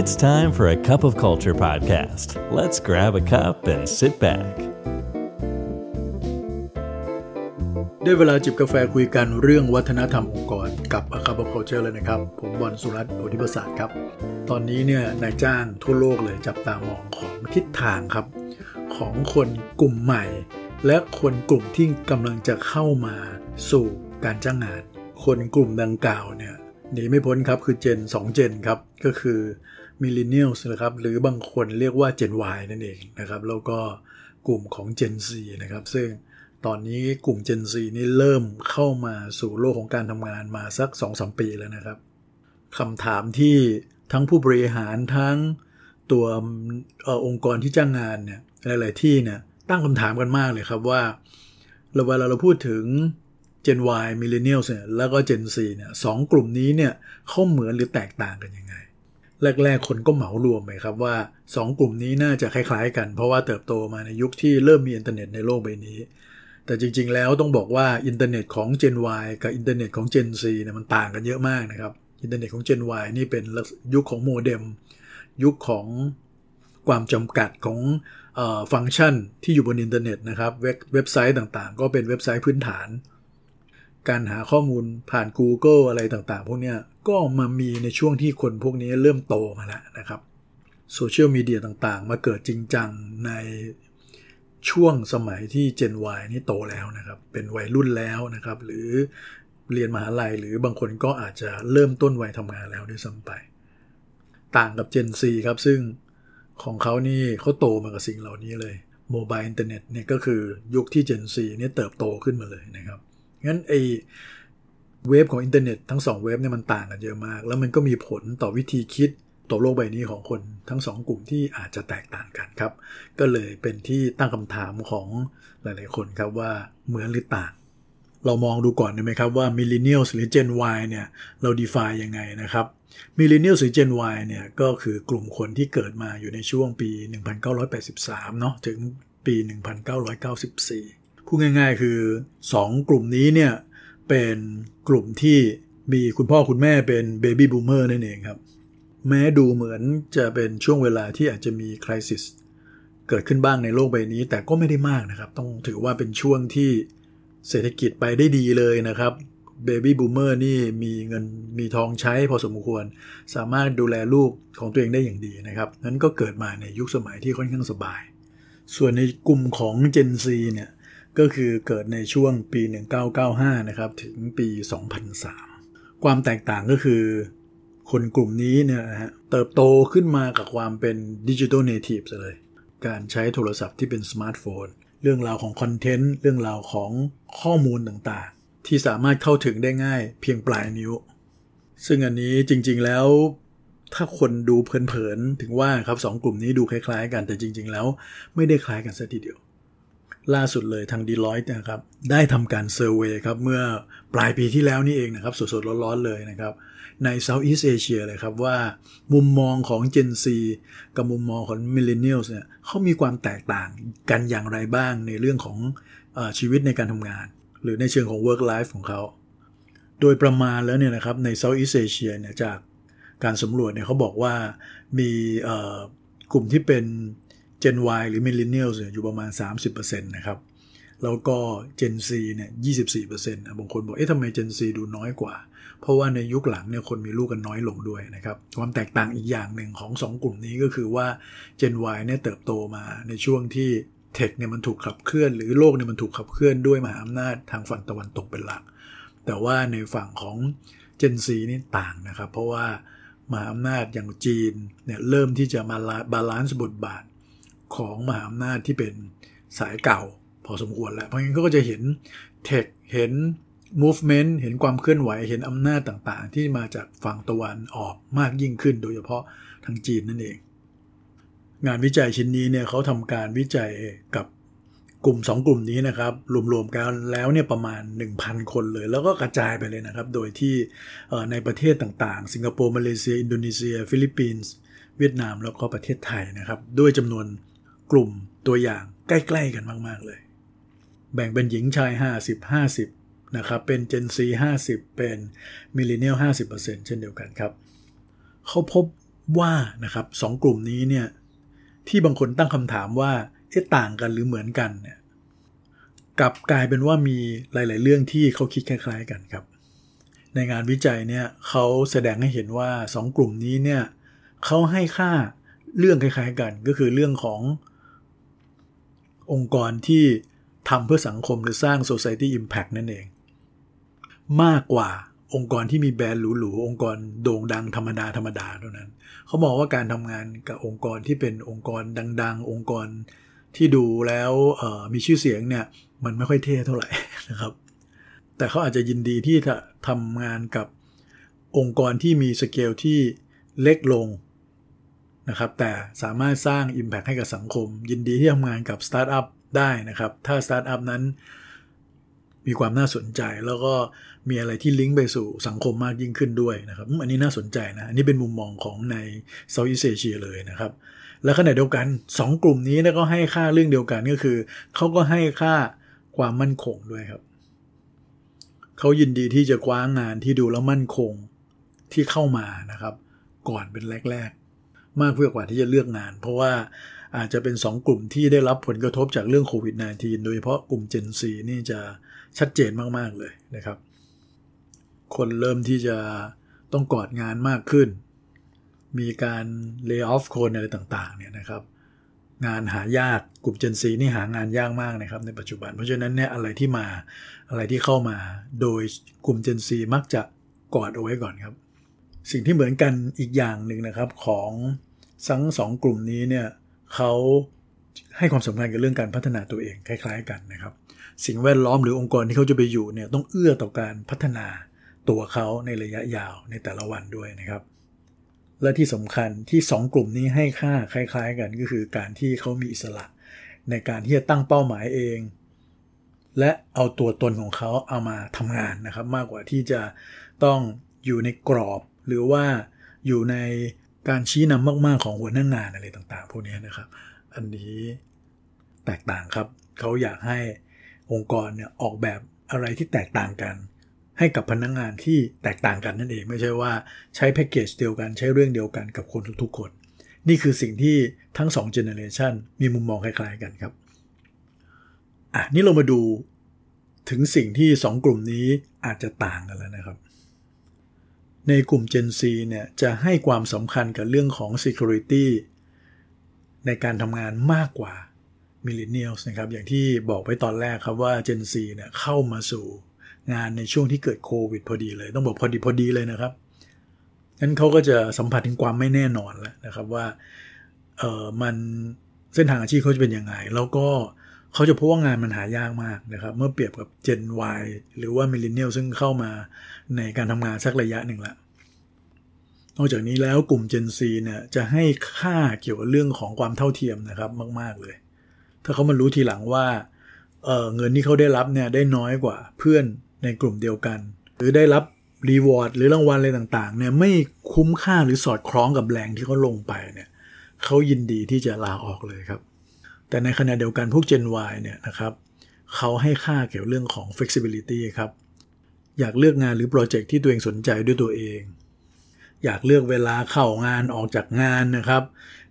It's time for a cup of culture podcast. Let's grab a cup and sit back. ได้เวลาจิบกาแฟคุยกันเรื่องวัฒนธรรมองค์กรกับ a c u p of Culture เลยนะครับ ผมบอลสุรัตน์โพธิประสาทครับ ตอนนี้เนี่ยนายจ้างทั่วโลกเลยจับตามองของทิศทางครับ ของคนกลุ่มใหม่ และคนกลุ่มที่กำลังจะเข้ามาสู่การจ้างงาน คนกลุ่มดังกล่าวเนี่ยหนีไม่พ้นครับคือเจน 2 เจนครับ ก็คือ มิลเลนเนียลนะครับหรือบางคนเรียกว่าเจน Y นั่นเองนะครับแล้วก็กลุ่มของ Gen Z นะครับซึ่งตอนนี้กลุ่ม Gen Z นี่เริ่มเข้ามาสู่โลกของการทำงานมาสัก 2-3 ปีแล้วนะครับคำถามที่ทั้งผู้บริหารทั้งตัวออองค์กรที่จ้างงานเนี่ยหลาย ๆ ที่เนี่ยตั้งคำถามกันมากเลยครับว่าเราเวลาเราพูดถึง Gen Y Millennials เนี่ยแล้วก็ Gen Z เนี่ยสองกลุ่มนี้เนี่ยเขาเหมือนหรือแตกต่างกันยังไง แรก ๆ คนก็เหมารวมไปครับว่า 2 กลุ่มนี้น่าจะคล้ายๆ กัน เพราะว่าเติบโตมาในยุคที่เริ่มมีอินเทอร์เน็ตในโลกใบนี้ แต่จริง ๆ แล้วต้องบอกว่าอินเทอร์เน็ตของ Gen Y กับอินเทอร์เน็ตของ Gen Z เนี่ยมันต่างกันเยอะมากนะครับอินเทอร์เน็ตของ Gen Y นี่เป็นยุคของโมเด็มยุคของความจำกัดของฟังก์ชันที่อยู่บนอินเทอร์เน็ตนะครับเว็บไซต์ต่างๆ ก็เป็นเว็บไซต์พื้นฐาน การหาข้อมูลผ่าน Google อะไรต่างๆ พวกนี้ก็มามีในช่วงที่คนพวกนี้เริ่มโตมาแล้วนะครับ social media ต่างๆ มาเกิดจริงจังในช่วงสมัยที่ Gen Y นี่โตแล้วนะครับ เป็นวัยรุ่นแล้วนะครับ หรือเรียนมหาลัยหรือบางคนก็อาจจะเริ่มต้นวัยทำงานแล้วด้วยซ้ำไป ต่างกับ Gen Z ครับซึ่งของเขานี่เขาโตมากับสิ่งเหล่านี้เลย mobile internet เนี่ยก็คือยุคที่ Gen Z เนี่ยเติบโตขึ้นมาเลยนะครับ งั้นไอ้ wave ของอินเทอร์เน็ตทั้งสอง wave เนี่ยมันต่างกันเยอะมาก แล้วมันก็มีผลต่อวิธีคิดต่อโลกใบนี้ของคนทั้งสองกลุ่มที่อาจจะแตกต่างกันครับ ก็เลยเป็นที่ตั้งคำถามของหลายๆคนครับว่าเหมือนหรือต่าง เรามองดูก่อนได้ไหมครับว่า Millennials หรือ Gen Y เนี่ยเรา define ยังไงนะครับ Millennials หรือ Gen Y เนี่ยก็คือกลุ่มคนที่เกิดมาอยู่ในช่วงปี 1983 เนาะถึงปี 1994 พูดง่าย ๆ คือ 2 กลุ่มนี้เนี่ยเป็นกลุ่มที่มีคุณพ่อคุณแม่เป็นเบบี้บูมเมอร์นั่นเองครับ แม้ดูเหมือนจะเป็นช่วงเวลาที่อาจจะมีคริสิสเกิดขึ้นบ้างในโลกใบนี้ แต่ก็ไม่ได้มากนะครับ ต้องถือว่าเป็นช่วงที่เศรษฐกิจไปได้ดีเลยนะครับ baby boomer นี่มีเงินมีทองใช้พอสมควร สามารถดูแลลูกของตัวเองได้อย่างดีนะครับ นั้นก็เกิดมาในยุคสมัยที่ค่อนข้างสบาย ส่วนในกลุ่มของ Gen Z เนี่ย ก็คือเกิดในช่วงปี 1995 นะครับ ถึงปี 2003 ความแตกต่างก็คือ คนกลุ่มนี้เนี่ยนะฮะเติบโตขึ้นมากับความเป็น digital native เลย การใช้โทรศัพท์ที่เป็นสมาร์ทโฟน เรื่องราวของ content เรื่องราวของข้อมูลต่างๆ ที่สามารถเข้าถึงได้ง่ายเพียงปลายนิ้ว ซึ่งอันนี้จริงๆแล้วถ้าคนดูเพลินๆ ถึงว่าครับสองกลุ่มนี้ดูคล้ายๆ กันแต่จริง ๆ แล้วไม่ได้คล้ายกันซะทีเดียว ล่าสุดเลยทาง Deloitte นะครับได้ทำการ survey ครับเมื่อปลายปีที่แล้วนี่เองนะครับสดๆร้อนๆเลยนะครับใน Southeast Asia เลยครับว่ามุมมองของ Gen Z กับมุมมองของ Millennials เนี่ยเขามีความแตกต่างกันอย่างไรบ้างในเรื่องของอชีวิตในการทำงาน หรือในเชิงของ work life ของเขา โดยประมาณแล้วเนี่ยนะครับใน Southeast Asia เนี่ยจากการสำรวจเนี่ยเขาบอกว่ามีกลุ่มที่เป็น Gen Y หรือ Millennials อยู่ประมาณ 30%นะครับแล้วก็ Gen Z เนี่ย 24%นะบางคนบอก เอ๊ะทำไม Gen Z ดูน้อยกว่า เพราะว่าในยุคหลังเนี่ยคนมีลูกกันน้อยลงด้วยนะครับ ความแตกต่างอีกอย่างหนึ่งของ 2 กลุ่มนี้ก็คือว่า Gen Y เนี่ยเติบโตมาในช่วงที่ tech เนี่ยมันถูกขับเคลื่อน หรือโลกเนี่ยมันถูกขับเคลื่อนด้วยมหาอำนาจทางฝั่งตะวันตกเป็นหลัก แต่ว่าในฝั่งของ Gen Z นี่ต่างนะครับ เพราะว่ามหาอำนาจอย่างจีนเนี่ยเริ่มที่จะมา balance บทบาท ของมหาอำนาจที่เป็นสายเก่าพอสมควรแล้ว เพราะงั้นก็จะเห็นtech เห็น movement เห็นความเคลื่อนไหวเห็นอำนาจต่างๆ ที่มาจากฝั่งตะวันออกมากยิ่งขึ้น โดยเฉพาะทางจีนนั่นเอง งานวิจัยชิ้นนี้เนี่ยเขาทำการวิจัยกับกลุ่ม 2 กลุ่มนี้นะครับ รวมๆกันแล้วเนี่ยประมาณ 1,000 คนเลย แล้วก็กระจายไปเลยนะครับ โดยที่ในประเทศต่างๆ สิงคโปร์มาเลเซีย อินโดนีเซีย ฟิลิปปินส์เวียดนามแล้วก็ประเทศไทยนะครับ ด้วยจำนวน กลุ่มตัวอย่างใกล้ ๆ กันมาก ๆ เลย แบ่งเป็นหญิงชาย 50 50 นะครับ เป็น Gen Z 50 เป็น Millennial 50%เช่นเดียวกันครับ เขาพบว่านะครับสองกลุ่มนี้เนี่ย ที่บางคนตั้งคำถามว่าเอ๊ะต่างกันหรือเหมือนกันเนี่ยกลับกลายเป็นว่ามีหลาย ๆ เรื่องที่เขาคิดคล้าย ๆ กันครับ ในงานวิจัยเนี่ยเขาแสดงให้เห็นว่าสองกลุ่มนี้เนี่ยเขาให้ค่าเรื่องคล้าย ๆ กัน ก็คือเรื่องของ องค์กรที่ทำเพื่อสังคมหรือสร้าง society impact นั่นเอง มากกว่าองค์กรที่มีแบรนด์หรูๆองค์กรโด่งดังธรรมดาธรรมดาเท่านั้น เขามองว่าการทำงานกับองค์กรที่เป็นองค์กรดัง ๆ องค์กรที่ดูแล้วมีชื่อเสียงเนี่ยมันไม่ค่อยเท่เท่าไหร่นะครับ แต่เขาอาจจะยินดีที่จะทำงานกับองค์กรที่มีสเกลที่เล็กลง นะครับแต่สามารถสร้าง Impact ให้กับสังคม ยินดีที่ทำงานกับสตาร์ทอัพได้นะครับ ถ้าสตาร์ทอัพนั้นมีความน่าสนใจแล้วก็มีอะไรที่ลิงก์ไปสู่สังคมมากยิ่งขึ้นด้วยนะครับ อันนี้น่าสนใจนะ อันนี้เป็นมุมมองของใน Southeast Asia เลยนะครับ และขณะเดียวกัน 2 กลุ่มนี้ก็ให้ค่าเรื่องเดียวกันก็คือ เขาก็ให้ค่าความมั่นคงด้วยครับ เขายินดีที่จะคว้างงานที่ดูแล้วมั่นคงที่เข้ามานะครับ ก่อนเป็นแรกๆ มากเพื่อกว่าที่จะเลือกงาน เพราะว่าอาจจะเป็น 2 กลุ่มที่ได้รับผลกระทบจากเรื่องโควิด -19 โดยเฉพาะกลุ่ม Gen Z นี่จะชัดเจนมาก ๆ เลยนะครับ คนเริ่มที่จะต้องกอดงานมากขึ้น มีการเลิกออฟคนอะไรต่าง ๆ เนี่ยนะครับ งานหายากกลุ่ม Gen Z นี่หางานยากมากนะครับ ในปัจจุบัน เพราะฉะนั้นเนี่ยอะไรที่มาอะไรที่เข้ามา โดยกลุ่ม Gen Z มักจะกอดเอาไว้ก่อนครับ สิ่งที่เหมือนกันอีกอย่างหนึ่งนะครับของ ทั้งสองกลุ่มนี้เนี่ยเขาให้ความสำคัญกับเรื่องการพัฒนาตัวเองคล้ายๆกันนะครับ สิ่งแวดล้อมหรือองค์กรที่เขาจะไปอยู่เนี่ยต้องเอื้อต่อการพัฒนาตัวเขาในระยะยาวในแต่ละวันด้วยนะครับ และที่สำคัญที่ 2 กลุ่มนี้ให้ค่าคล้ายๆ กันก็คือการที่เขามีอิสระ ในการที่จะตั้งเป้าหมายเอง และเอาตัวตนของเขาเอามาทำงานนะครับ มากกว่าที่จะต้องอยู่ในกรอบหรือว่าอยู่ใน การชี้นำมากๆของหัวหน้างงานอะไรต่างๆ พวกนี้นะครับ อันนี้แตกต่างครับ เขาอยากให้องค์กรเนี่ยออกแบบอะไรที่แตกต่างกัน ให้กับพนักงานที่แตกต่างกันนั่นเอง ไม่ใช่ว่าใช้แพ็กเกจเดียวกันใช้เรื่องเดียวกันกับคนทุกๆคน นี่คือสิ่งที่ทั้ง2 generation มีมุมมองคล้ายๆกันครับอะนี่เรามาดูถึงสิ่งที่ 2 กลุ่มนี้อาจจะต่างกันแล้วนะครับ ในกลุ่ม Gen Z เนี่ยจะให้ความสำคัญกับเรื่องของ Security ในการทำงานมากกว่า millennial นะครับ อย่างที่บอกไปตอนแรกครับว่า Gen Z เนี่ยเข้ามาสู่งานในช่วงที่เกิดโควิดพอดีเลย ต้องบอกพอดีพอดีเลยนะครับนั้นเขาก็จะสัมผัสถึงความไม่แน่นอนแล้วนะครับว่าเออมันเส้นทางอาชีพเขาจะเป็นยังไง แล้วก็ เขาจะพบว่างานมันหายากมากนะครับ เมื่อเปรียบกับ Gen Y หรือว่ามิลเลนเนียลซึ่งเข้ามาในการทำงานสักระยะหนึ่งละนอกจากนี้แล้วกลุ่ม Gen Z เนี่ยจะให้ค่าเกี่ยวกับเรื่องของความเท่าเทียมนะครับมาก ๆเลย ถ้าเขามารู้ทีหลังว่าเเงินที่เขาได้รับเนี่ยได้น้อยกว่าเพื่อนในกลุ่มเดียวกัน หรือได้รับรีวอร์ดหรือรางวัลอะไรต่างๆเนี่ยไม่คุ้มค่าหรือสอดคล้องกับแรงที่เขาลงไปเนี่ยเขายินดีที่จะลาออกเลยครับ แต่ในขณะเดียวกันพวก Gen Y เนี่ยนะครับเขาให้ค่าเกี่ยวเรื่องของ flexibility ครับ อยากเลือกงานหรือโปรเจกต์ที่ตัวเองสนใจด้วยตัวเอง อยากเลือกเวลาเข้างานออกจากงานนะครับ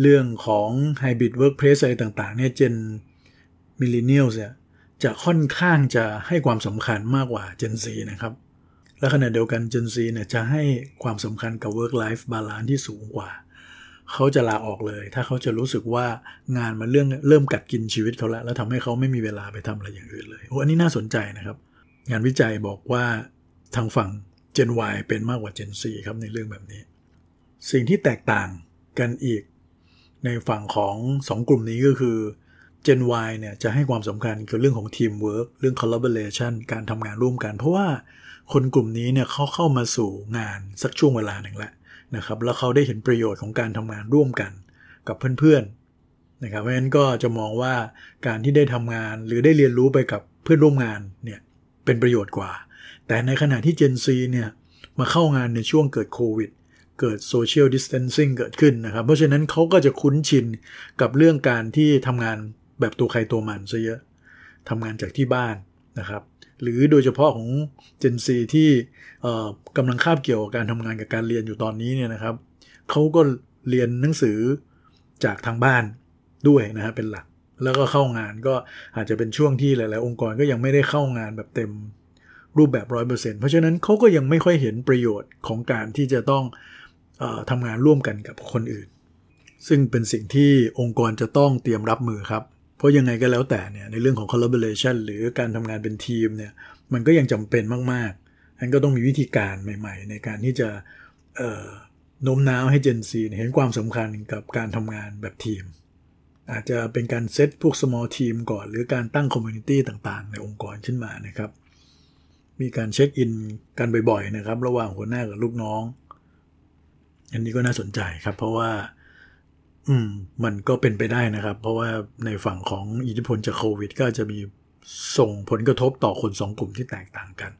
เรื่องของ Hybrid Workplace อะไรต่างๆเนี่ยเจนมิลเลนเนียลเนี่ยจะค่อนข้างจะให้ความสำคัญมากกว่า Gen Z นะครับ และขณะเดียวกัน Gen Z เนี่ยจะให้ความสำคัญกับ Work Life Balance ที่สูงกว่า เขาจะลาออกเลย ถ้าเขาจะรู้สึกว่างานมันเรื่องเริ่มกัดกินชีวิตเขาแล้วแล้วทำให้เขาไม่มีเวลาไปทำอะไรอย่างอื่นเลยโอ้อันนี้น่าสนใจนะครับ งานวิจัยบอกว่าทางฝั่ง Gen Y เป็นมากกว่า Gen Z ครับในเรื่องแบบนี้ สิ่งที่แตกต่างกันอีก ในฝั่งของ 2 กลุ่มนี้ก็คือ Gen Y เนี่ยจะให้ความสำคัญเกี่ยวเรื่องของทีมเวิร์กเรื่อง collaboration การทำงานร่วมกัน เพราะว่าคนกลุ่มนี้เนี่ยเขาเข้ามาสู่งานสักช่วงเวลาหนึ่งแล้ว นะครับแล้วเขาได้เห็นประโยชน์ของการทำงานร่วมกันกับเพื่อนๆนะครับเพราะฉะนั้นก็จะมองว่าการที่ได้ทำงานหรือได้เรียนรู้ไปกับเพื่อนร่วมงานเนี่ยเป็นประโยชน์กว่า แต่ในขณะที่ Gen Z เนี่ยมาเข้างานในช่วงเกิดโควิดเกิดโซเชียลดิสเทนซิ่งเกิดขึ้นนะครับ เพราะฉะนั้นเขาก็จะคุ้นชินกับเรื่องการที่ทำงานแบบตัวใครตัวมันซะเยอะทำงานจากที่บ้านนะครับ หรือโดยเฉพาะของ Gen Z ที่กำลังคาบเกี่ยวกับการทำงานกับการเรียนอยู่ตอนนี้เนี่ยนะครับเขาก็เรียนหนังสือจากทางบ้านด้วยนะฮะเป็นหลัก แล้วก็เข้างานก็อาจจะเป็นช่วงที่หลาย ๆ องค์กรก็ยังไม่ได้เข้างานแบบเต็มรูปแบบร้อยเปอร์เซ็นต์เพราะฉะนั้นเขาก็ยังไม่ค่อยเห็นประโยชน์ของการที่จะต้องอทำงานร่วมกันกับคนอื่น ซึ่งเป็นสิ่งที่องค์กรจะต้องเตรียมรับมือครับ เพราะยังไงก็แล้วแต่เนี่ยในเรื่องของ collaboration หรือการทำงานเป็นทีมเนี่ยมันก็ยังจำเป็นมากๆนั้นก็ต้องมีวิธีการใหม่ ๆ ในการที่จะโน้มน้าวให้ Gen Z เห็นความสำคัญกับการทำงานแบบทีม อาจจะเป็นการเซตพวก small team ก่อน หรือการตั้ง community ต่างๆ ในองค์กรขึ้นมานะครับ มีการเช็คอินกันบ่อยๆนะครับ ระหว่างหัวหน้ากับลูกน้อง อันนี้ก็น่าสนใจครับ เพราะว่า อืม มันก็เป็นไปได้นะครับ เพราะว่าในฝั่งของอิทธิพลจากโควิด ก็จะมีส่งผลกระทบต่อคนสองกลุ่มที่แตกต่างกัน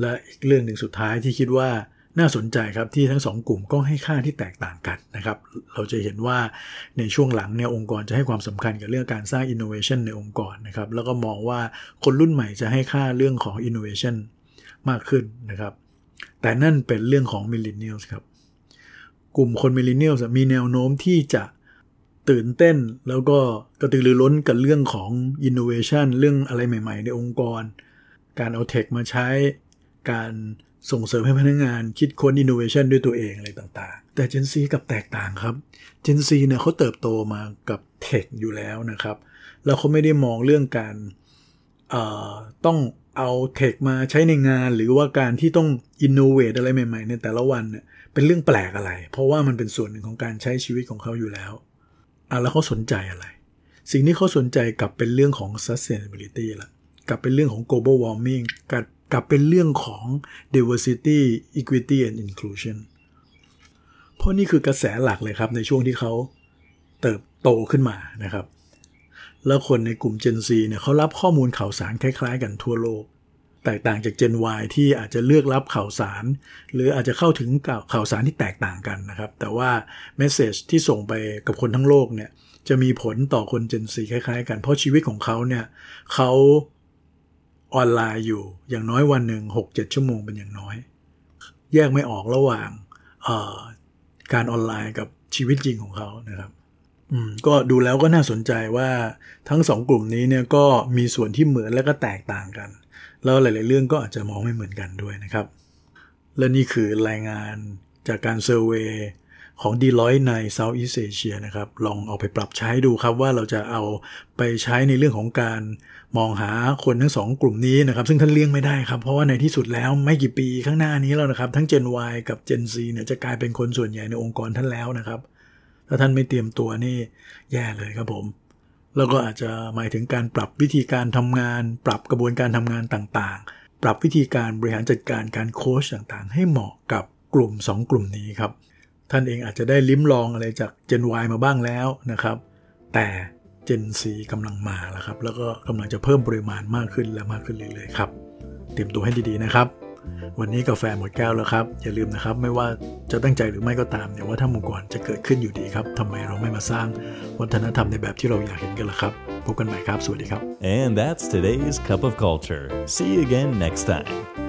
และอีกเรื่องหนึ่งสุดท้ายที่คิดว่าน่าสนใจครับที่ทั้งสองกลุ่มก็ให้ค่าที่แตกต่างกันนะครับ เราจะเห็นว่าในช่วงหลังเนี่ยองค์กรจะให้ความสำคัญกับเรื่องการสร้าง innovation ในองค์กรนะครับ แล้วก็มองว่าคนรุ่นใหม่จะให้ค่าเรื่องของ innovation มากขึ้นนะครับ แต่นั่นเป็นเรื่องของ millennials ครับ กลุ่มคน millennials มีแนวโน้มที่จะ ตื่นเต้นแล้วก็กระตือรือร้นกับเรื่องของ innovation เรื่องอะไรใหม่ ๆ ในองค์กร การเอา tech มาใช้ การส่งเสริมให้พนักงานคิดค้นอินโนเวชันด้วยตัวเองอะไรต่างๆ แต่ Gen Z กับแตกต่างครับ Gen Z เนี่ยเขาเติบโตมากับ tech อยู่แล้วนะครับ แล้วเขาไม่ได้มองเรื่องการต้องเอา tech มาใช้ในงานหรือว่าการที่ต้อง innovate อะไรใหม่ ๆ ในแต่ละวันเนี่ยเป็นเรื่องแปลกอะไร เพราะว่ามันเป็นส่วนหนึ่งของการใช้ชีวิตของเขาอยู่แล้ว อะแล้วเขาสนใจอะไร สิ่งที่เขาสนใจกลับเป็นเรื่องของ sustainability ละกลับเป็นเรื่องของ global warming กับกลับเป็นเรื่องของ diversity equity and inclusion เพราะนี่คือกระแสหลักเลยครับในช่วงที่เขาเติบโตขึ้นมานะครับ แล้วคนในกลุ่ม Gen Z เนี่ยเขารับข้อมูลข่าวสารคล้ายๆ กันทั่วโลก แตกต่างจาก Gen Y ที่อาจจะเลือกรับข่าวสาร หรืออาจจะเข้าถึงข่าวสารที่แตกต่างกันนะครับ แต่ว่าเมสเซจที่ส่งไปกับคนทั้งโลกเนี่ยจะมีผลต่อคน Gen Z คล้ายๆ กัน เพราะชีวิตของเขาเนี่ยเขาออนไลน์อยู่อย่างน้อยวันหนึ่งหกเจ็ดชั่วโมงเป็นอย่างน้อย แยกไม่ออกระหว่างการออนไลน์กับชีวิตจริงของเขานะครับอืมก็ดูแล้วก็น่าสนใจว่าทั้งสองกลุ่มนี้เนี่ยก็มีส่วนที่เหมือนและก็แตกต่างกัน แล้วหลาย ๆ เรื่องก็อาจจะมองไม่เหมือนกันด้วยนะครับ และนี่คือรายงานจากการเซอร์เวยของ d e l o i t ใน Southeast Asia นะครับ ลองเอาไปปรับใช้ดูครับว่าเราจะเอาไปใช้ในเรื่องของการมองหาคนทั้งสองกลุ่มนี้นะครับ ซึ่งท่านเลี่ยงไม่ได้ครับ เพราะว่าในที่สุดแล้วไม่กี่ปีข้างหน้านี้แล้วนะครับ ทั้ง Gen Y กับ Gen Z เนี่ยจะกลายเป็นคนส่วนใหญ่ในองค์กรท่านแล้วนะครับ ถ้าท่านไม่เตรียมตัวนี่แย่เลยครับผม แล้วก็อาจจะหมายถึงการปรับวิธีการทำงาน ปรับกระบวนการทำงานต่างๆ ปรับวิธีการบริหารจัดการการโค้ชต่างๆ ให้เหมาะกับกลุ่ม 2 กลุ่มนี้ครับ ท่านเองอาจจะได้ลิ้มลองอะไรจาก Gen Y มาบ้างแล้วนะครับ แต่ Gen C กำลังมาแล้วครับ แล้วก็กำลังจะเพิ่มปริมาณมากขึ้นและมากขึ้นเรื่อยๆครับ เตรียมตัวให้ดีๆนะครับ วันนี้กาแฟหมดแก้วแล้วครับ อย่าลืมนะครับ ไม่ว่าจะตั้งใจหรือไม่ก็ตามเนี่ยว่าถ้าองค์กรจะเกิดขึ้นอยู่ดีครับทำไมเราไม่มาสร้างวัฒนธรรมในแบบที่เราอยากเห็นกันล่ะครับ พบกันใหม่ครับ สวัสดีครับ And that's today's cup of culture. See you again next time.